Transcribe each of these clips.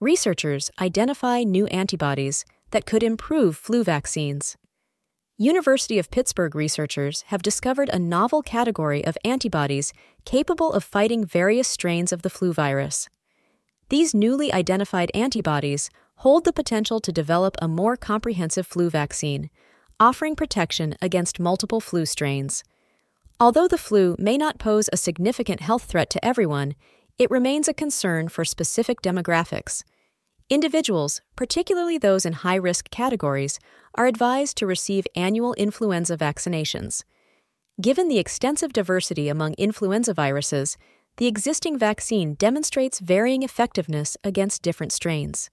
researchers identify new antibodies that could improve flu vaccines. University of Pittsburgh researchers have discovered a novel category of antibodies capable of fighting various strains of the flu virus. These newly identified antibodies hold the potential to develop a more comprehensive flu vaccine, offering protection against multiple flu strains. Although the flu may not pose a significant health threat to everyone, it remains a concern for specific demographics. Individuals, particularly those in high risk categories, are advised to receive annual influenza vaccinations. Given the extensive diversity among influenza viruses, the existing vaccine demonstrates varying effectiveness against different strains.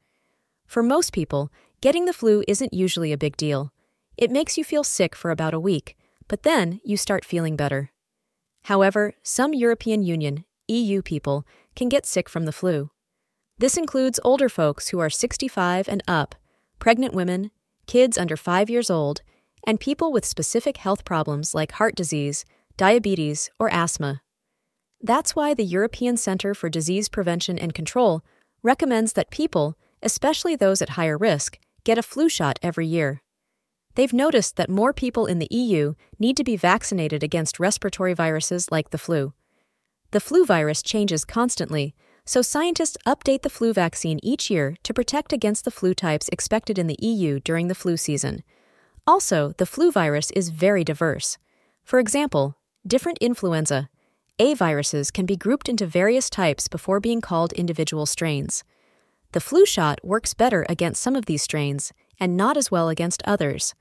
For most people, getting the flu isn't usually a big deal. It makes you feel sick for about a week, but then you start feeling better. However, some European Union, EU people can get sick from the flu. This includes older folks who are 65 and up, pregnant women, kids under 5 years old, and people with specific health problems like heart disease, diabetes, or asthma. That's why the European Centre for Disease Prevention and Control recommends that people, especially those at higher risk, get a flu shot every year. They've noticed that more people in the EU need to be vaccinated against respiratory viruses like the flu. The flu virus changes constantly, so scientists update the flu vaccine each year to protect against the flu types expected in the EU during the flu season. Also, the flu virus is very diverse. For example, different influenza, A viruses can be grouped into various types before being called individual strains. The flu shot works better against some of these strains and not as well against others.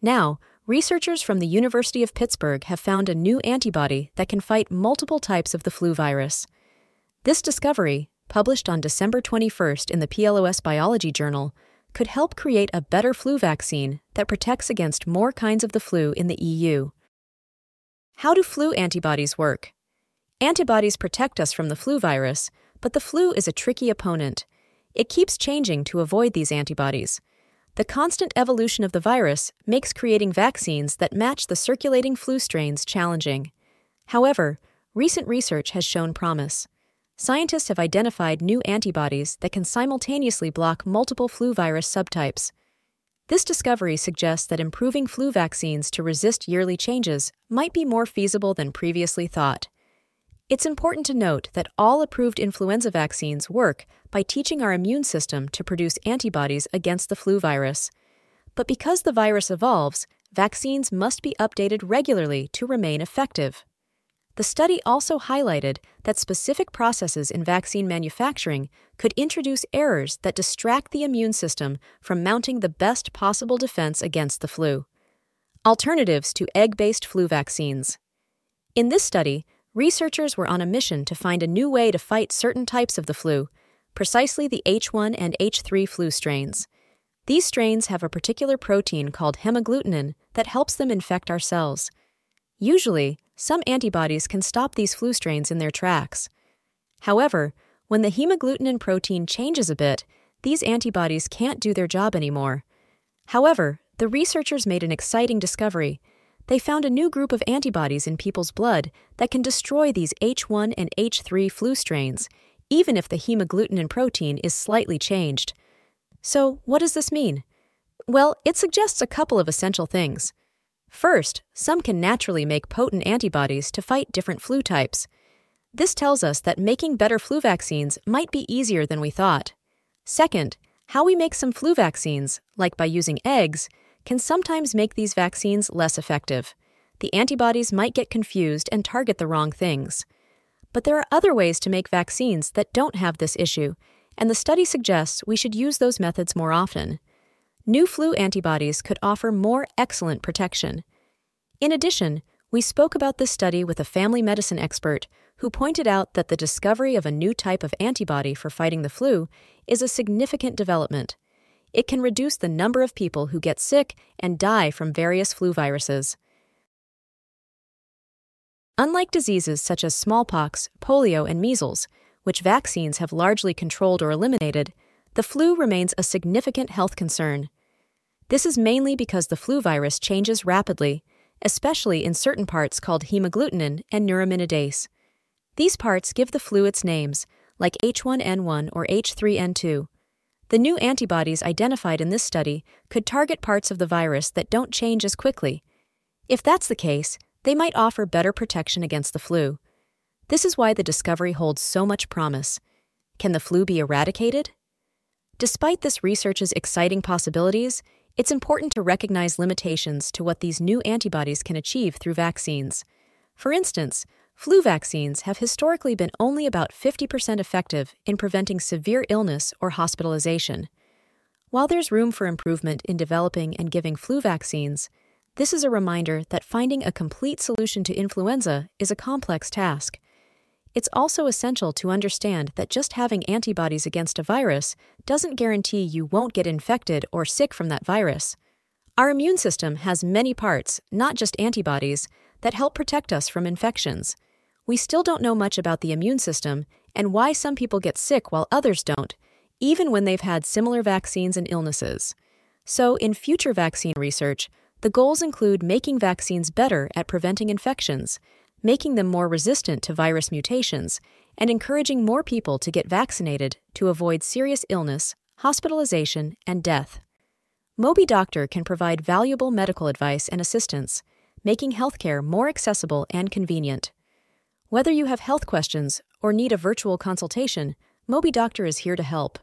Now, researchers from the University of Pittsburgh have found a new antibody that can fight multiple types of the flu virus. This discovery, published on December 21st in the PLOS Biology Journal, could help create a better flu vaccine that protects against more kinds of the flu in the EU. How do flu antibodies work? Antibodies protect us from the flu virus, but the flu is a tricky opponent. It keeps changing to avoid these antibodies. The constant evolution of the virus makes creating vaccines that match the circulating flu strains challenging. However, recent research has shown promise. Scientists have identified new antibodies that can simultaneously block multiple flu virus subtypes. This discovery suggests that improving flu vaccines to resist yearly changes might be more feasible than previously thought. It's important to note that all approved influenza vaccines work by teaching our immune system to produce antibodies against the flu virus. But because the virus evolves, vaccines must be updated regularly to remain effective. The study also highlighted that specific processes in vaccine manufacturing could introduce errors that distract the immune system from mounting the best possible defense against the flu. Alternatives to egg based flu vaccines. In this study, researchers were on a mission to find a new way to fight certain types of the flu, precisely the H1 and H3 flu strains. These strains have a particular protein called hemagglutinin that helps them infect our cells. Usually, some antibodies can stop these flu strains in their tracks. However, when the hemagglutinin protein changes a bit, these antibodies can't do their job anymore. However, the researchers made an exciting discovery they found a new group of antibodies in people's blood that can destroy these H1 and H3 flu strains, even if the hemagglutinin protein is slightly changed. So, what does this mean? Well, it suggests a couple of essential things. First, some can naturally make potent antibodies to fight different flu types. This tells us that making better flu vaccines might be easier than we thought. Second, how we make some flu vaccines, like by using eggs, can sometimes make these vaccines less effective. The antibodies might get confused and target the wrong things. But there are other ways to make vaccines that don't have this issue, and the study suggests we should use those methods more often. New flu antibodies could offer more excellent protection. In addition, we spoke about this study with a family medicine expert who pointed out that the discovery of a new type of antibody for fighting the flu is a significant development it can reduce the number of people who get sick and die from various flu viruses. Unlike diseases such as smallpox, polio, and measles, which vaccines have largely controlled or eliminated, the flu remains a significant health concern. This is mainly because the flu virus changes rapidly, especially in certain parts called hemagglutinin and neuraminidase. These parts give the flu its names, like H1N1 or H3N2. The new antibodies identified in this study could target parts of the virus that don't change as quickly. If that's the case, they might offer better protection against the flu. This is why the discovery holds so much promise. Can the flu be eradicated? Despite this research's exciting possibilities, it's important to recognize limitations to what these new antibodies can achieve through vaccines. For instance, flu vaccines have historically been only about 50% effective in preventing severe illness or hospitalization. While there's room for improvement in developing and giving flu vaccines, this is a reminder that finding a complete solution to influenza is a complex task. It's also essential to understand that just having antibodies against a virus doesn't guarantee you won't get infected or sick from that virus. Our immune system has many parts, not just antibodies, that help protect us from infections. We still don't know much about the immune system and why some people get sick while others don't, even when they've had similar vaccines and illnesses. So, in future vaccine research, the goals include making vaccines better at preventing infections making them more resistant to virus mutations, and encouraging more people to get vaccinated to avoid serious illness, hospitalization, and death. MobiDoctor can provide valuable medical advice and assistance, making healthcare more accessible and convenient. Whether you have health questions or need a virtual consultation, MobiDoctor is here to help.